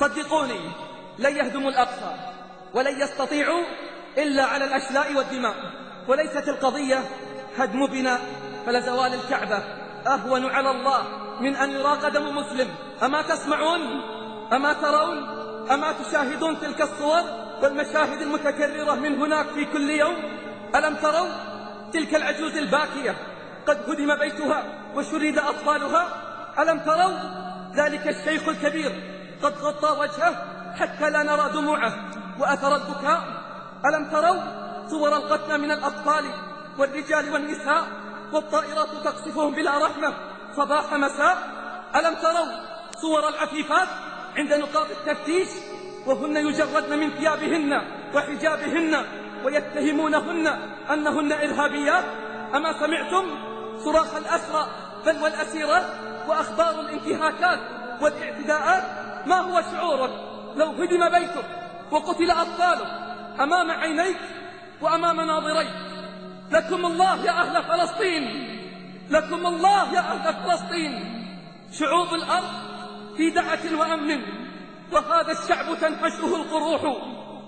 صدقوني لن يهدموا الأقصى ولن يستطيعوا إلا على الأشلاء والدماء. وليست القضية هدم بناء فلزوال الكعبة. أهون على الله من أن يراق دم مسلم. أما تسمعون؟ أما ترون؟ أما تشاهدون تلك الصور والمشاهد المتكررة من هناك في كل يوم؟ ألم تروا تلك العجوز الباكية؟ قد هدم بيتها وشرد أطفالها. ألم تروا ذلك الشيخ الكبير قد غطى وجهه حتى لا نرى دموعه وأثر البكاء. ألم تروا صور القتلى من الأطفال والرجال والنساء والطائرات تقصفهم بلا رحمة صباح مساء؟ ألم تروا صور العفيفات عند نقاط التفتيش وهن يجردن من ثيابهن وحجابهن ويتهمونهن أنهن إرهابيات؟ أما سمعتم صراخ الأسرى بل والأسيرات وأخبار الانتهاكات والاعتداءات؟ ما هو شعورك؟ لو هدم بيتك وقتل أطفالك أمام عينيك وأمام ناظريك. لكم الله يا أهل فلسطين. لكم الله يا أهل فلسطين. شعوب الأرض في دعة وأمن. وهذا الشعب تنحشه القروح.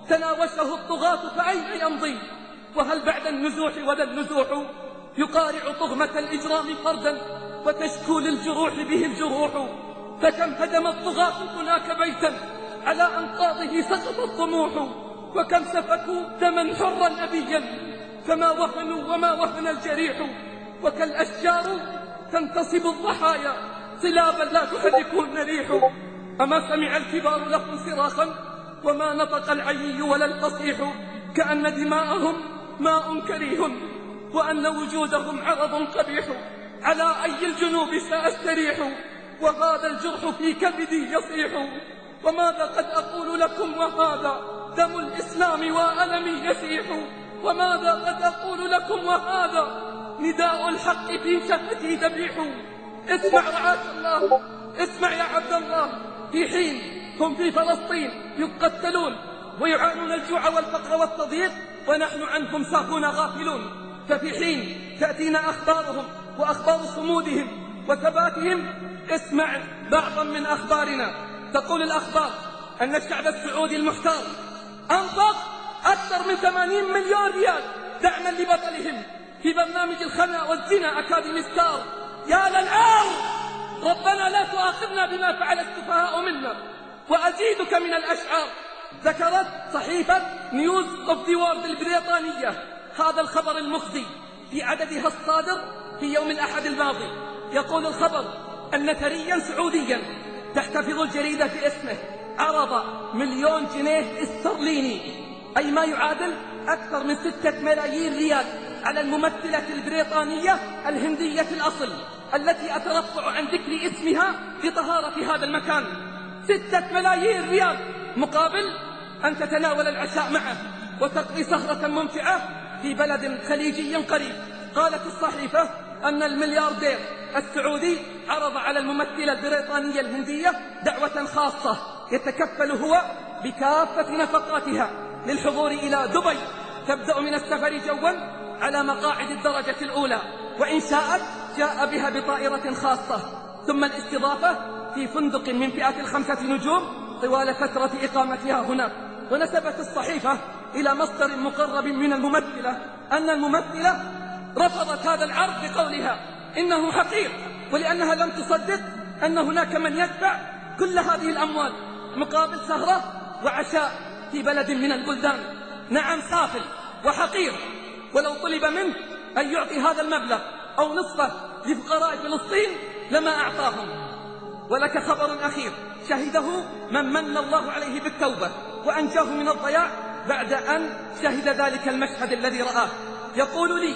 تناوشه الطغاة فأين يمضي؟ وهل بعد النزوح وذا النزوح؟ يقارع طغمة الإجرام فردا وتشكو للجروح به الجروح. فكم هدم الطغاة هناك بيتا على أنقاضه سقط الطموح وكم سفكوا دما حرا أبيا فما وهنوا وما وهن الجريح وكالأشجار تنتصب الضحايا صلابا لا تحركهن ريح أما سمع الكبار لهم صراخا وما نطق العيي ولا الفصيح كأن دماءهم ماء كريه وأن وجودهم عرض قبيح. على أي الجنوب سأستريح؟ وهذا الجرح في كبدي يصيح. وماذا قد أقول لكم وهذا؟ دم الإسلام وألمي يسيح. وماذا قد أقول لكم وهذا؟ نداء الحق في شهتي ذبيح. اسمع رعاك الله. اسمع يا عبد الله. في حين هم في فلسطين يقتلون ويعانون الجوع والفقر والتضييق ونحن عنهم ساهون غافلون. ففي حين تأتينا أخبارهم وأخبار صمودهم وثباتهم اسمع بعضا من أخبارنا. تقول الأخبار أن الشعب السعودي المحتار أنفق أكثر من 80 مليون ريال دعما لبطلهم في برنامج الخنا والزنا Academy Star يا للعار ربنا لا تؤاخذنا بما فعل السفهاء منا. وأزيدك من الأشعار. ذكرت صحيفة News of the World البريطانية. هذا الخبر المخزي في عددها الصادر في يوم الأحد الماضي. يقول الخبر أن ثريا سعوديا تحتفظ الجريدة باسمه عرض مليون جنيه استرليني أي ما يعادل أكثر من ستة ملايين ريال على الممثلة البريطانية الهندية الأصل التي أترفع عن ذكر اسمها في هذا المكان. ستة ملايين ريال مقابل أن تتناول العشاء معه وتقضي سهرة ممتعة في بلد خليجي قريب. قالت الصحيفة أن الملياردير السعودي عرض على الممثلة البريطانية الهندية دعوة خاصة يتكفل هو بكافة نفقاتها للحضور إلى دبي. تبدأ من السفر جوا على مقاعد الدرجة الأولى وإن شاءت جاء بها بطائرة خاصة. ثم الاستضافة في فندق من فئة الخمسة نجوم طوال فترة إقامتها هناك ونسبت الصحيفة إلى مصدر مقرب من الممثلة أن الممثلة رفضت هذا العرض بقولها. إنه حقير ولأنها لم تصدق أن هناك من يدفع كل هذه الأموال مقابل سهرة وعشاء في بلد من البلدان. نعم سافل وحقير ولو طلب منه أن يعطي هذا المبلغ أو نصفه لفقراء فلسطين لما أعطاهم. ولك خبر أخير شهده من من الله عليه بالتوبة وأنجاه من الضياع بعد أن شهد ذلك المشهد الذي رآه. يقول لي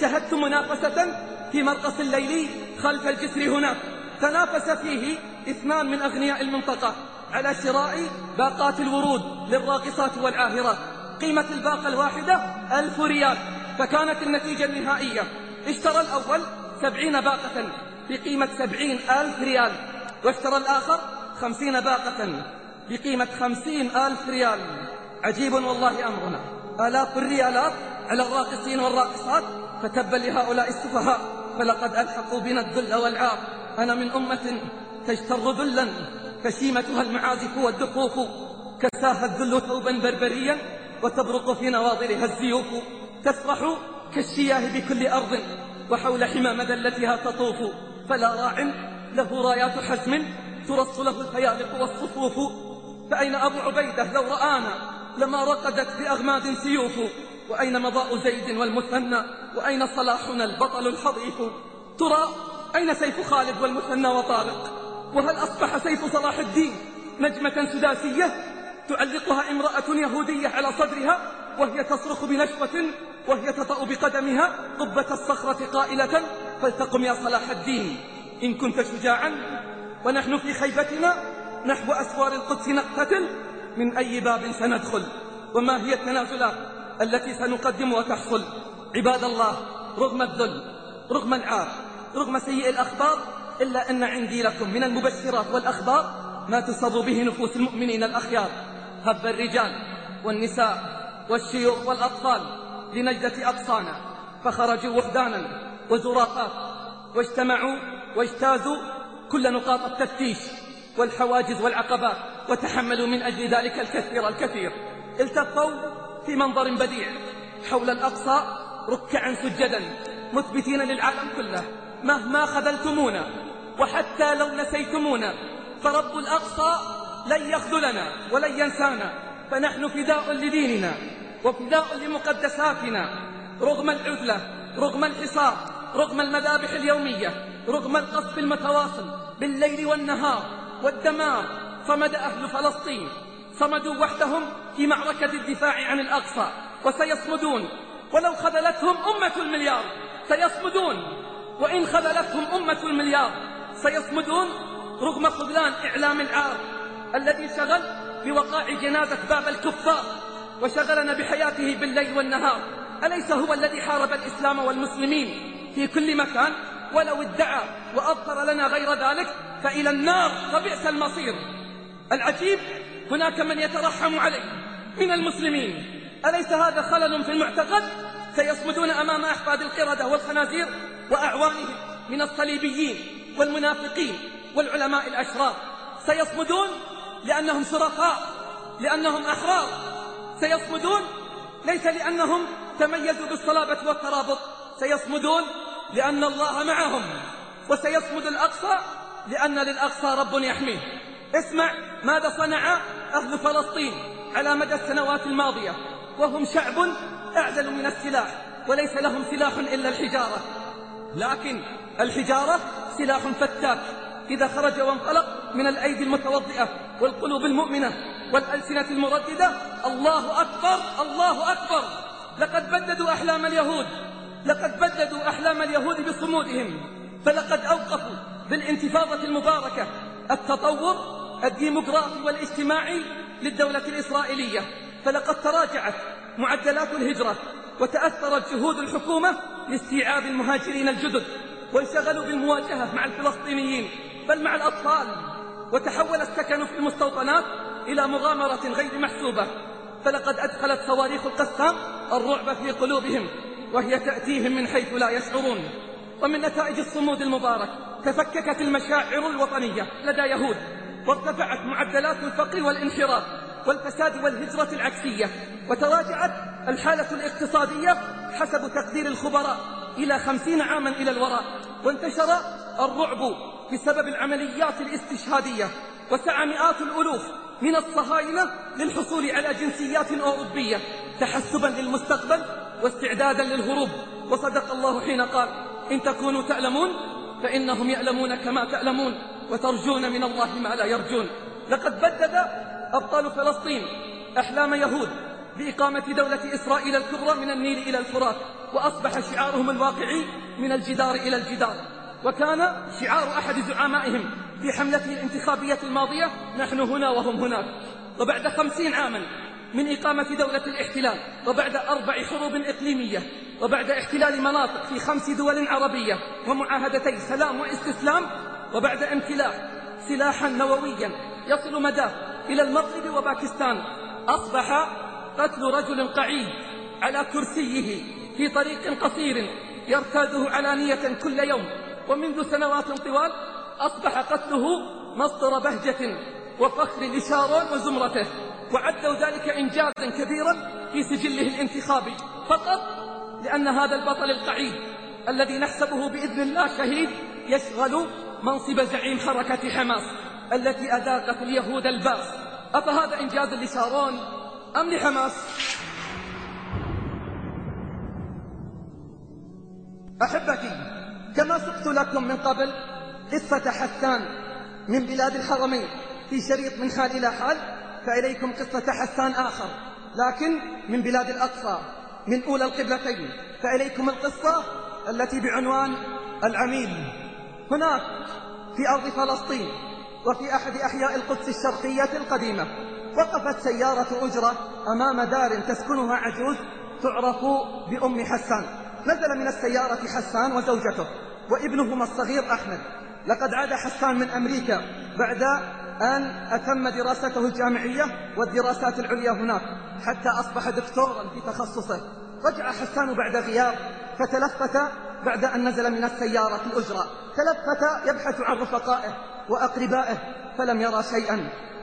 شهدت منافسة في مرقص الليلي خلف الجسر هناك تنافس فيه اثنان من أغنياء المنطقة على شراء باقات الورود للراقصات والعاهرات. قيمة الباقة الواحدة ألف ريال. فكانت النتيجة النهائية. اشترى الأول سبعين باقة بقيمة سبعين ألف ريال. واشترى الآخر خمسين باقة بقيمة خمسين ألف ريال. عجيب والله أمرنا. آلاف الريالات على الراقصين والراقصات. فتبا لهؤلاء السفهاء. فلقد ألحقوا بنا الذل والعار. أنا من أمة تجتر ذلا فشيمتها المعازف والدفوف كساها الذل ثوبا بربريا وتبرق في نواظرها الزيوف. تسرح كالشياه بكل أرض وحول حمى مذلتها تطوف. فلا راع له رايات حزم ترص له الفيالق والصفوف. فأين أبو عبيدة لو رآنا؟ لما رقدت بأغماد سيوف. وأين مضاء زيد والمثنى؟ وأين صلاحنا البطل الحضيف؟ ترى أين سيف خالد والمثنى وطارق؟ وهل أصبح سيف صلاح الدين نجمة سداسية؟ تعلقها امرأة يهودية على صدرها وهي تصرخ بنشوة وهي تطأ بقدمها قبة الصخرة قائلة فلتقم يا صلاح الدين إن كنت شجاعا ونحن في خيبتنا نحو أسوار القدس نقتتل من أي باب سندخل؟ وما هي التنازلات؟ التي سنقدم وتحصل. عباد الله رغم الذل رغم العار رغم سيء الأخبار إلا أن عندي لكم من المبشرات والأخبار ما تصر به نفوس المؤمنين الأخيار. هب الرجال والنساء والشيوخ والأطفال لنجدة أقصانا فخرجوا وحدانا وزراقات واجتمعوا واجتازوا كل نقاط التفتيش والحواجز والعقبات وتحملوا من أجل ذلك الكثير الكثير. التفوا في منظر بديع. حول الأقصى ركعا سجدا مثبتين للعالم كله مهما خذلتمونا وحتى لو نسيتمونا فرب الأقصى لن يخذلنا ولن ينسانا. فنحن فداء لديننا وفداء لمقدساتنا. رغم العزلة رغم الحصار رغم المذابح اليومية رغم القصف المتواصل بالليل والنهار والدمار صمد أهل فلسطين. صمدوا وحدهم في معركة الدفاع عن الأقصى وسيصمدون. ولو خذلتهم أمة المليار سيصمدون. وإن خذلتهم أمة المليار سيصمدون. رغم خذلان إعلام العار الذي شغل بوقاع جنازة باب الكفار وشغلنا بحياته بالليل والنهار. أليس هو الذي حارب الإسلام والمسلمين في كل مكان؟ ولو ادعى وأظهر لنا غير ذلك فإلى النار فبئس المصير. العجيب هناك من يترحم عليه من المسلمين. أليس هذا خلل في المعتقد؟ سيصمدون أمام أحفاد القردة والخنازير وأعوانهم من الصليبيين والمنافقين والعلماء الأشرار. سيصمدون لأنهم شرفاء لأنهم أحرار. سيصمدون ليس لأنهم تميزوا بالصلابة والترابط. سيصمدون لأن الله معهم. وسيصمد الأقصى لأن للأقصى رب يحميه. اسمع ماذا صنع أهل فلسطين على مدى السنوات الماضية وهم شعب أعدل من السلاح وليس لهم سلاح إلا الحجارة. لكن الحجارة سلاح فتاك إذا خرج وانطلق من الأيدي المتوضئة والقلوب المؤمنة والألسنة المرددة. الله أكبر الله أكبر. لقد بددوا أحلام اليهود لقد بددوا أحلام اليهود بصمودهم. فلقد أوقفوا بالانتفاضة المباركة التطور الديمقراطي والاجتماعي للدولة الإسرائيلية. فلقد تراجعت معدلات الهجرة وتأثرت جهود الحكومة لاستيعاب المهاجرين الجدد وانشغلوا بالمواجهة مع الفلسطينيين بل مع الأطفال وتحول السكن في المستوطنات إلى مغامرة غير محسوبة. فلقد أدخلت صواريخ القسام الرعب في قلوبهم وهي تأتيهم من حيث لا يشعرون. ومن نتائج الصمود المبارك تفككت المشاعر الوطنية لدى يهود. وارتفعت معدلات الفقر والانحراف والفساد والهجرة العكسية وتراجعت الحالة الاقتصادية حسب تقدير الخبراء إلى خمسين عاما إلى الوراء وانتشر الرعب بسبب العمليات الاستشهادية وسعى مئات الألوف من الصهاينة للحصول على جنسيات أوروبية تحسبا للمستقبل واستعدادا للهروب. وصدق الله حين قال إن تكونوا تعلمون فإنهم يعلمون كما تعلمون وترجون من الله ما لا يرجون. لقد بدد أبطال فلسطين أحلام يهود بإقامة دولة إسرائيل الكبرى من النيل إلى الفرات وأصبح شعارهم الواقعي من الجدار إلى الجدار. وكان شعار أحد زعمائهم في حملته الانتخابية الماضية نحن هنا وهم هناك. وبعد خمسين عاما من إقامة دولة الاحتلال وبعد أربع حروب إقليمية وبعد احتلال مناطق في خمس دول عربية ومعاهدتي سلام واستسلام وبعد امتلاك سلاحا نوويا يصل مداه إلى المغرب وباكستان أصبح قتل رجل قعيد على كرسيه في طريق قصير يرتاده علانية كل يوم ومنذ سنوات طوال أصبح قتله مصدر بهجة وفخر لشارون وزمرته وعدوا ذلك إنجازا كبيرا في سجله الانتخابي فقط لأن هذا البطل القعيد الذي نحسبه بإذن الله شهيد يشغل منصب زعيم حركة حماس التي أذاقت اليهود البأس أفهذا إنجاز لشارون أم لحماس؟ أحبتي كما سقت لكم من قبل قصة حسان من بلاد الحرمين في شريط من حال إلى حال فإليكم قصة حسان آخر لكن من بلاد الأقصى من أولى القبلتين فإليكم القصة التي بعنوان العميل هناك في أرض فلسطين وفي أحد أحياء القدس الشرقية القديمة وقفت سيارة أجرة أمام دار تسكنها عجوز تعرف بأم حسان. نزل من السيارة حسان وزوجته وابنهما الصغير أحمد. لقد عاد حسان من أمريكا بعد أن أتم دراسته الجامعية والدراسات العليا هناك حتى أصبح دكتورا في تخصصه. رجع حسان بعد غياب فتلفت بعد أن نزل من السيارة الأجرة. تلفت يبحث عن رفقائه وأقربائه فلم يرى شيئا.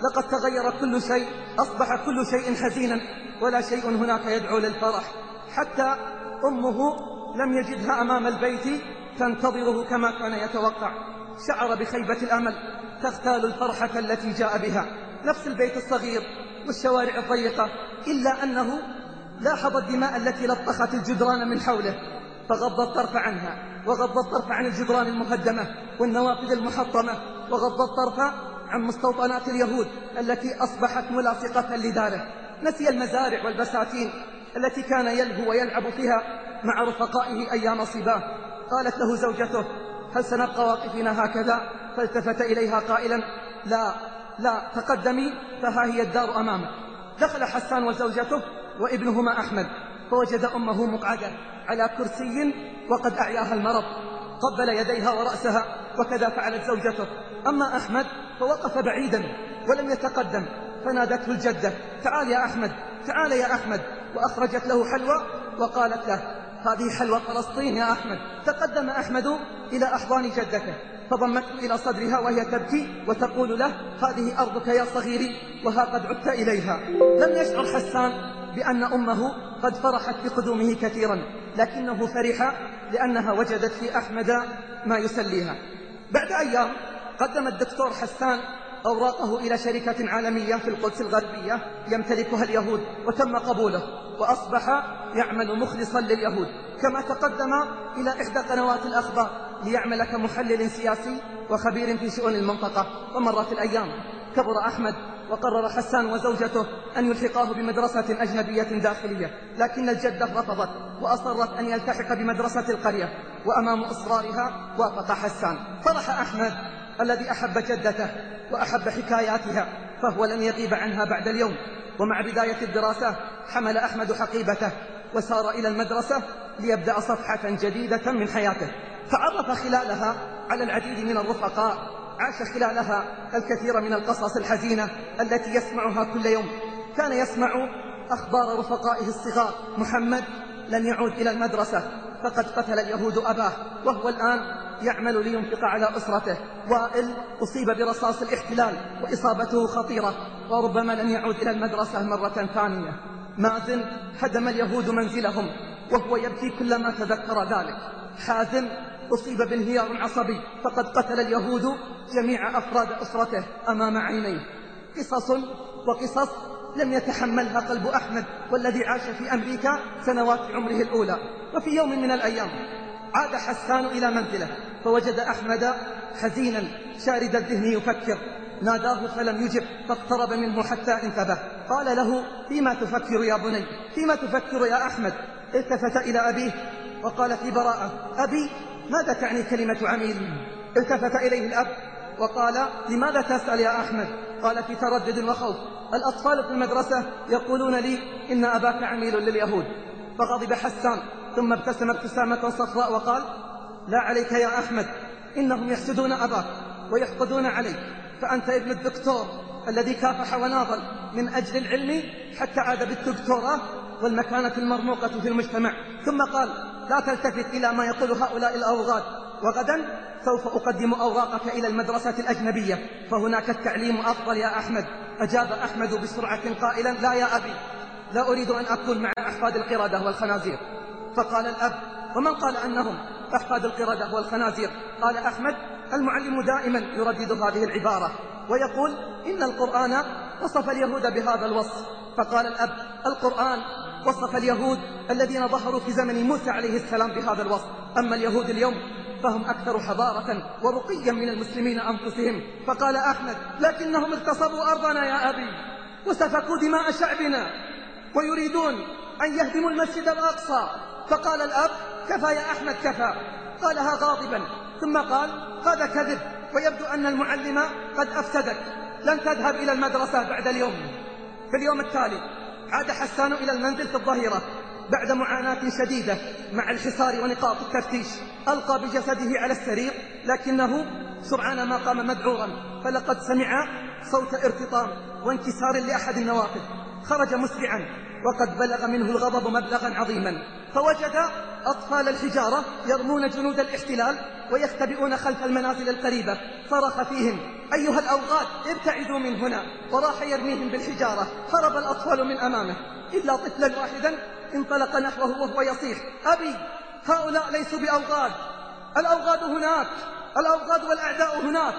لقد تغير كل شيء أصبح كل شيء حزينا ولا شيء هناك يدعو للفرح. حتى أمه لم يجدها أمام البيت تنتظره كما كان يتوقع. شعر بخيبة الأمل. تغتال الفرحة التي جاء بها. نفس البيت الصغير والشوارع الضيقة إلا أنه لاحظ الدماء التي لطخت الجدران من حوله. فغض الطرف عنها وغض الطرف عن الجدران المهدمة والنوافذ المحطمة وغض الطرف عن مستوطنات اليهود التي أصبحت ملاصقة لداره. نسي المزارع والبساتين التي كان يلهو ويلعب فيها مع رفقائه أيام صباه. قالت له زوجته هل سنبقى واقفين هكذا؟ فالتفت إليها قائلا لا لا تقدمي فها هي الدار أمامك. دخل حسان وزوجته وابنهما أحمد. فوجد أمه مقعدة على كرسي وقد أعياها المرض. قبل يديها ورأسها وكذا فعلت زوجته. أما أحمد فوقف بعيدا ولم يتقدم. فنادته الجدة تعال يا أحمد تعال يا أحمد. وأخرجت له حلوى وقالت له هذه حلوى فلسطين يا أحمد. تقدم أحمد إلى أحضان جدته فضمته إلى صدرها وهي تبكي وتقول له هذه أرضك يا صغيري وها قد عدت إليها. لم يشعر حسان بأن أمه قد فرحت بقدومه كثيرا لكنه فرح لأنها وجدت في أحمد ما يسليها. بعد أيام قدم الدكتور حسان أوراقه إلى شركة عالمية في القدس الغربية يمتلكها اليهود وتم قبوله وأصبح يعمل مخلصا لليهود. كما تقدم إلى إحدى قنوات الأخبار ليعمل كمحلل سياسي وخبير في شؤون المنطقة. ومرت الأيام. كبر أحمد وقرر حسان وزوجته أن يلحقاه بمدرسة أجنبية داخلية لكن الجدة رفضت وأصرت أن يلتحق بمدرسة القرية وأمام إصرارها وافق حسان. فرح أحمد الذي أحب جدته وأحب حكاياتها فهو لم يغيب عنها بعد اليوم. ومع بداية الدراسة حمل أحمد حقيبته وسار إلى المدرسة ليبدأ صفحة جديدة من حياته. تعرف خلالها على العديد من الرفقاء عاش خلالها الكثير من القصص الحزينة التي يسمعها كل يوم. كان يسمع أخبار رفقائه الصغار. محمد لن يعود إلى المدرسة. فقد قتل اليهود أباه. وهو الآن يعمل لينفق على أسرته. وائل أصيب برصاص الاحتلال وإصابته خطيرة. وربما لن يعود إلى المدرسة مرة ثانية. مازن هدم اليهود منزلهم. وهو يبكي كلما تذكر ذلك. حازم أصيب بانهيار عصبي فقد قتل اليهود جميع أفراد أسرته أمام عينيه. قصص وقصص لم يتحملها قلب أحمد والذي عاش في أمريكا سنوات عمره الأولى. وفي يوم من الأيام عاد حسان إلى منزله فوجد أحمد حزينا شارد الذهن يفكر. ناداه فلم يجب فاقترب منه حتى انتبه. قال له فيما تفكر يا بني؟ فيما تفكر يا أحمد؟ التفت إلى أبيه وقال في براءة أبي ماذا تعني كلمة عميل؟ التفت إليه الأب وقال لماذا تسأل يا أحمد؟ قال في تردد وخوف. الأطفال في المدرسة يقولون لي إن أباك عميل لليهود. فغضب حسان ثم ابتسم ابتسامة صفراء وقال لا عليك يا أحمد إنهم يحسدون أباك ويحقدون عليك فأنت ابن الدكتور الذي كافح وناضل من أجل العلم حتى عاد بالدكتوراه والمكانة المرموقة في المجتمع. ثم قال لا تلتفت إلى ما يقول هؤلاء الأوغاد. وغدا سوف أقدم أوراقك إلى المدرسة الأجنبية. فهناك التعليم أفضل يا أحمد. أجاب أحمد بسرعة قائلا لا يا أبي لا أريد أن أكون مع أحفاد القردة والخنازير. فقال الأب ومن قال أنهم أحفاد القردة والخنازير؟ قال أحمد المعلم دائما يردد هذه العبارة ويقول إن القرآن وصف اليهود بهذا الوصف. فقال الأب القرآن وصف اليهود الذين ظهروا في زمن موسى عليه السلام بهذا الوصف. أما اليهود اليوم فهم أكثر حضارة ورقيا من المسلمين أنفسهم. فقال أحمد لكنهم اغتصبوا أرضنا يا أبي وسفكوا دماء شعبنا ويريدون أن يهدموا المسجد الأقصى. فقال الأب كفى يا أحمد كفى. قالها غاضبا. ثم قال هذا كذب ويبدو أن المعلم قد أفسدك. لن تذهب إلى المدرسة بعد اليوم. في اليوم التالي عاد حسان إلى المنزل في الظهيرة بعد معاناة شديدة مع الحصار ونقاط التفتيش. ألقى بجسده على السرير لكنه سرعان ما قام مذعورا فلقد سمع صوت ارتطام وانكسار لأحد النوافذ. خرج مسرعا وقد بلغ منه الغضب مبلغا عظيما. فوجد أطفال الحجارة يرمون جنود الاحتلال ويختبئون خلف المنازل القريبة. صرخ فيهم أيها الأوغاد ابتعدوا من هنا. وراح يرميهم بالحجارة. هرب الأطفال من أمامه. إلا طفلا واحدا انطلق نحوه وهو يصيح أبي هؤلاء ليسوا بأوغاد الأوغاد هناك الأوغاد والأعداء هناك.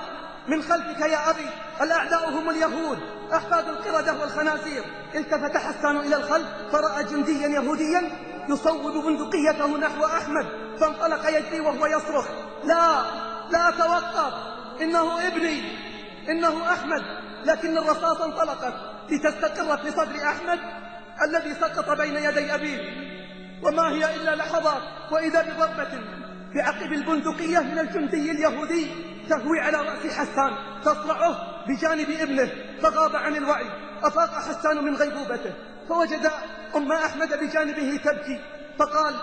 من خلفك يا أبي الأعداء هم اليهود. أحفاد القردة والخنازير. التفت حسان إلى الخلف فرأى جنديا يهوديا يصوب بندقيته نحو أحمد فانطلق يجري وهو يصرخ لا لا توقف إنه ابني إنه أحمد. لكن الرصاص انطلقت لتستقر في صدر أحمد الذي سقط بين يدي أبيه. وما هي إلا لحظات وإذا بضربة بعقب البندقية من الجندي اليهودي تهوي على رأس حسان تصرعه بجانب ابنه فغاب عن الوعي أفاق حسان من غيبوبته فوجد أم أحمد بجانبه تبكي. فقال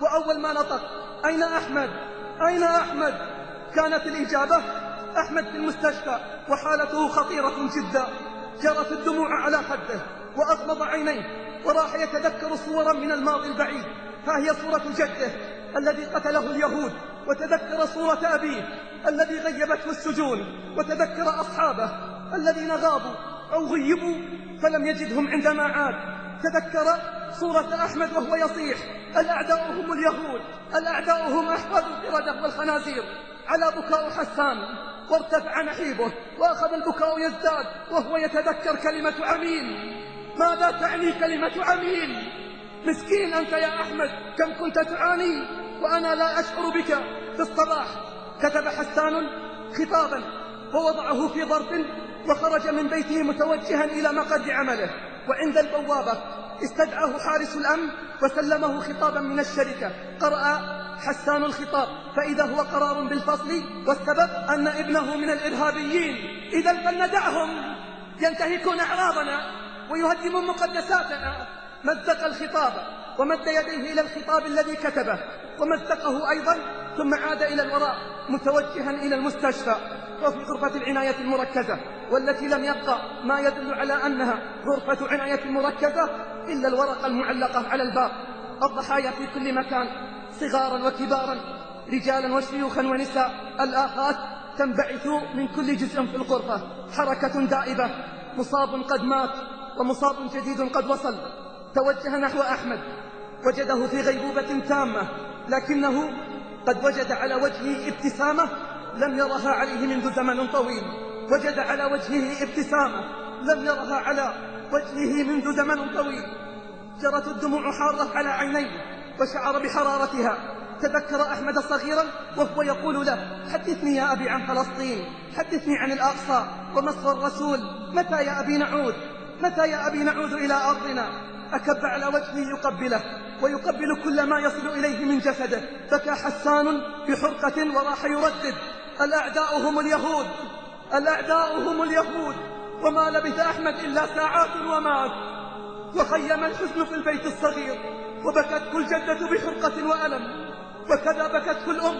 وأول ما نطق أين أحمد؟ أين أحمد؟ كانت الإجابة أحمد في المستشفى وحالته خطيرة جدا. جرت الدموع على خده وأغمض عينيه وراح يتذكر صورا من الماضي البعيد. ها هي صورة جده الذي قتله اليهود وتذكر صورة أبيه الذي غيبته السجون وتذكر أصحابه الذين غابوا أو غيبوا فلم يجدهم عندما عاد. تذكر صورة أحمد وهو يصيح الأعداء هم اليهود الأعداء هم أحفاد القردة والخنازير على بكاء حسان وارتفع نحيبه وأخذ البكاء يزداد وهو يتذكر كلمة عمين ماذا تعني كلمة عمين مسكين أنت يا أحمد كم كنت تعاني؟ وأنا لا أشعر بك. في الصباح كتب حسان خطابا ووضعه في ظرف وخرج من بيته متوجها إلى مقر عمله. وعند البوابة استدعاه حارس الأمن وسلمه خطابا من الشركة. قرأ حسان الخطاب. فإذا هو قرار بالفصل والسبب أن ابنه من الإرهابيين. إذا فلندعهم. ينتهكون أعراضنا ويهدمون مقدساتنا. مزق الخطاب ومد يديه إلى الخطاب الذي كتبه. ومزقه أيضا ثم عاد إلى الوراء متوجها إلى المستشفى. وفي غرفة العناية المركزة والتي لم يبقى ما يدل على أنها غرفة عناية مركزة إلا الورقة المعلقة على الباب. الضحايا في كل مكان صغارا وكبارا رجالا وشيوخا ونساء. الآخات تنبعث من كل جزء في الغرفة. حركة دائبة مصاب قد مات ومصاب جديد قد وصل. توجه نحو أحمد وجده في غيبوبة تامة لكنه قد وجد على وجهه ابتسامة لم يرها عليه منذ زمن طويل. وجد على وجهه ابتسامة. لم يرها على وجهه منذ زمن طويل. جرت الدموع حارة على عينيه وشعر بحرارتها. تذكر أحمد صغيرا وهو يقول له حدثني يا أبي عن فلسطين. حدثني عن الأقصى. ومصر الرسول. متى يا أبي نعود؟ متى يا أبي نعود إلى أرضنا؟ أكب على وجهه يقبله. ويقبل كل ما يصل إليه من جسده. بكى حسان بحرقة وراح يردد. الأعداء هم اليهود الأعداء هم اليهود. وما لبث أحمد إلا ساعات ومات. وخيم الحزن في البيت الصغير. وبكته الجدة بحرقة وألم. وكذا بكته الأم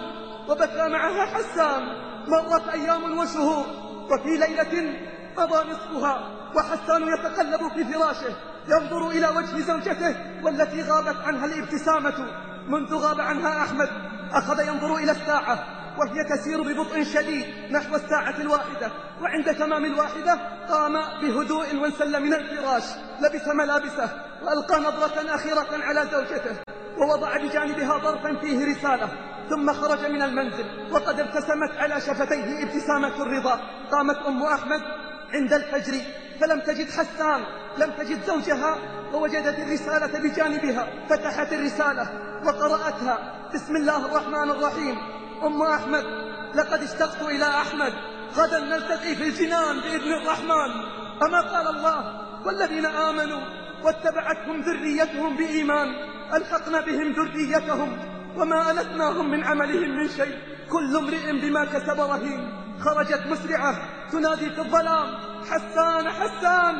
وبكى معها حسان. مرت أيام وشهور. وفي ليلة مضى نصفها. وحسان يتقلب في فراشه. ينظر إلى وجه زوجته والتي غابت عنها الابتسامة. منذ غاب عنها أحمد أخذ ينظر إلى الساعة. وهي تسير ببطء شديد نحو الساعة الواحدة. وعند تمام الواحدة قام بهدوء وانسل من الفراش لبس ملابسه وألقى نظرة أخيرة على زوجته ووضع بجانبها ظرفا فيه رسالة. ثم خرج من المنزل وقد ابتسمت على شفتيه ابتسامة الرضا. قامت أم أحمد عند الفجر فلم تجد حسان لم تجد زوجها ووجدت الرسالة بجانبها فتحت الرسالة وقرأتها بسم الله الرحمن الرحيم. أم أحمد لقد اشتقت إلى أحمد. غدا نلتقي في الجنان بإذن الرحمن. أما قال الله؟ والذين آمنوا واتبعتهم ذريتهم بإيمان. ألحقنا بهم ذريتهم وما ألتناهم من عملهم من شيء. كل امرئ بما كسب رهين. خرجت مسرعة تنادي في الظلام. حسان حسان!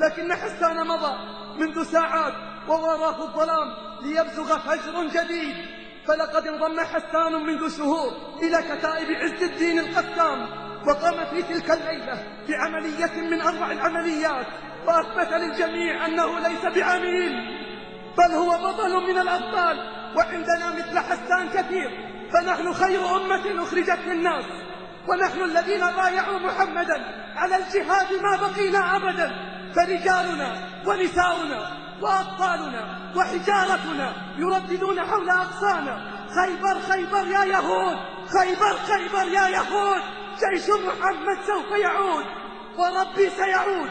لكن حسان مضى منذ ساعات ووراه الظلام. ليبزغ فجر جديد. فلقد انضم حسان منذ شهور إلى كتائب عز الدين القسام وقام في تلك الليلة بعملية من أروع العمليات وأثبت للجميع أنه ليس بعميل بل هو بطل من الأبطال وعندنا مثل حسان كثير فنحن خير أمة أخرجت للناس ونحن الذين بايعوا محمدا على الجهاد ما بقينا أبدا فرجالنا ونساؤنا وأطفالنا وحجارتنا يرددون حول أقصانا خيبر خيبر يا يهود خيبر خيبر يا يهود. جيش محمد سوف يعود وربي سيعود.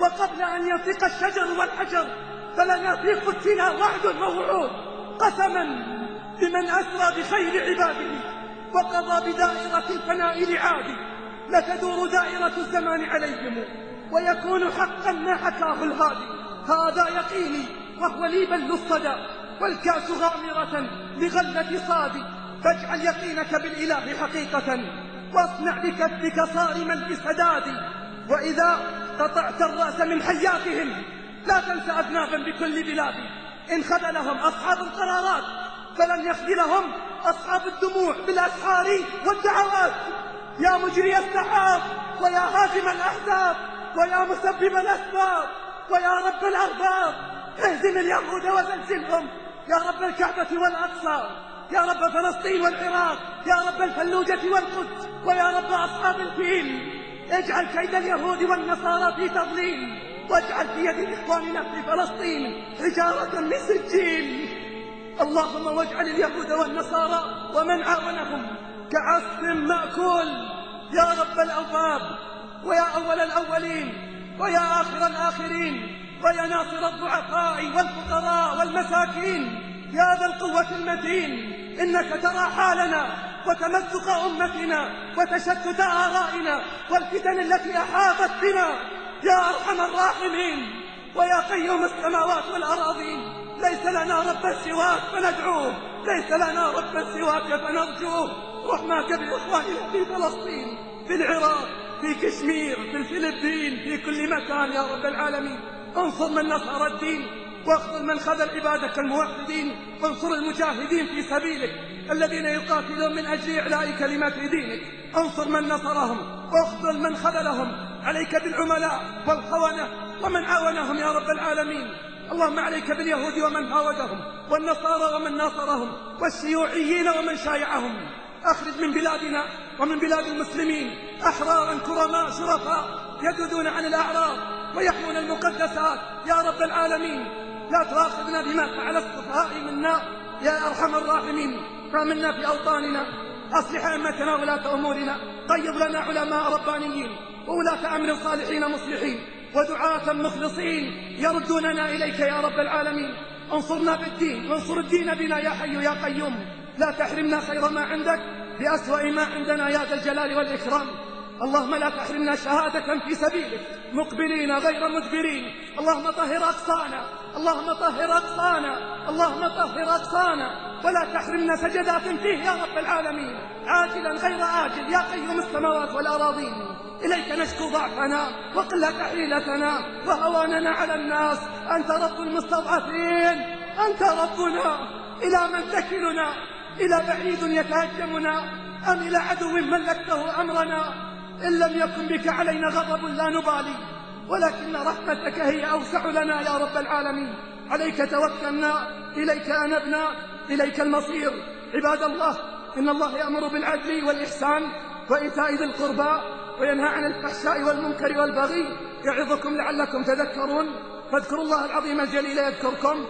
وقبل أن ينطق الشجر والحجر فلنا في قدسنا وعد ووعود قسما بمن أسرى بخير عباده وقضى بدائرة الفناء لعادي لتدور دائرة الزمان عليهم ويكون حقا ما حكاه الهادي. هذا يقيني وهو لي بل الصدى والكاس غامرة لغلة صادي. فاجعل يقينك بالإله حقيقة واصنع بكفك صارما بسداد وإذا قطعت الرأس من حياتهم لا تنس أذنابا بكل بلاد. إن خذلهم أصحاب القرارات فلن يخذلهم أصحاب الدموع بالأسحار والدعوات. يا مجري السحاب ويا هازم الأحزاب ويا مسبب الأسباب. ويا رب الأرباب اهزم اليهود وزلزلهم. يا رب الكعبة والأقصى يا رب فلسطين والعراق يا رب الفلوجة والقدس ويا رب أصحاب الفيل. اجعل كيد اليهود والنصارى في تضليل واجعل في يد إخواننا في فلسطين حجارة من سجيل. اللهم واجعل اليهود والنصارى ومن عاونهم كعصف مأكول. يا رب الألباب ويا أول الأولين ويا آخر الآخرين ويا ناصر الضعفاء والفقراء والمساكين. يا ذا القوة المتين إنك ترى حالنا وتمزق أمتنا وتشتت آرائنا والفتن التي أحاطت بنا. يا أرحم الراحمين ويا قيوم السماوات والأراضين. ليس لنا رب سواك فندعوه ليس لنا رب سواك فنرجوه. رحماك بإخواننا في فلسطين في العراق في كشمير في الفلبين في كل مكان يا رب العالمين. انصر من نصر الدين واخذل من خذل عبادك الموحدين. وانصر المجاهدين في سبيلك الذين يقاتلون من أجل إعلاء كلمات دينك. انصر من نصرهم واخذل من خذلهم. عليك بالعملاء والخونة ومن عاونهم يا رب العالمين. اللهم عليك باليهود ومن هاودهم والنصارى ومن ناصرهم والشيوعيين ومن شايعهم. أخرج من بلادنا ومن بلاد المسلمين. أحرارا كرماء شرفاء يدودون عن الأعراض ويحمون المقدسات. يا رب العالمين لا تؤاخذنا بما فعل السفهاء منا. يا أرحم الراحمين فمنا في أوطاننا. أصلح أئمتنا ولاة أمورنا. قيض لنا علماء ربانيين. وولاة أمر صالحين مصلحين. ودعاة مخلصين. يردوننا إليك يا رب العالمين. انصرنا بالدين وانصر الدين بنا يا حي يا قيوم. لا تحرمنا خير ما عندك بأسوأ ما عندنا يا ذا الجلال والإكرام. اللهم لا تحرمنا شهادة في سبيلك. مقبلين غير مدبرين اللهم طهر أقصانا. اللهم طهر أقصانا. اللهم طهر أقصانا. ولا تحرمنا سجدات فيه يا رب العالمين. عاجلا غير آجل. يا قيوم السماوات والأراضين. إليك نشكو ضعفنا وقلة حيلتنا وهواننا على الناس. أنت رب المستضعفين. أنت ربنا. إلى من تكلنا. إلى بعيد يتهجمنا. أم إلى عدو ملكته أمرنا. إن لم يكن بك علينا غضب لا نبالي ولكن رحمتك هي أوسع لنا يا رب العالمين. عليك توكلنا إليك أنبنا إليك المصير. عباد الله إن الله يأمر بالعدل والإحسان وإيتاء ذي القربى وينهى عن الفحشاء والمنكر والبغي. يعظكم لعلكم تذكرون. فاذكروا الله العظيم الجليل يذكركم.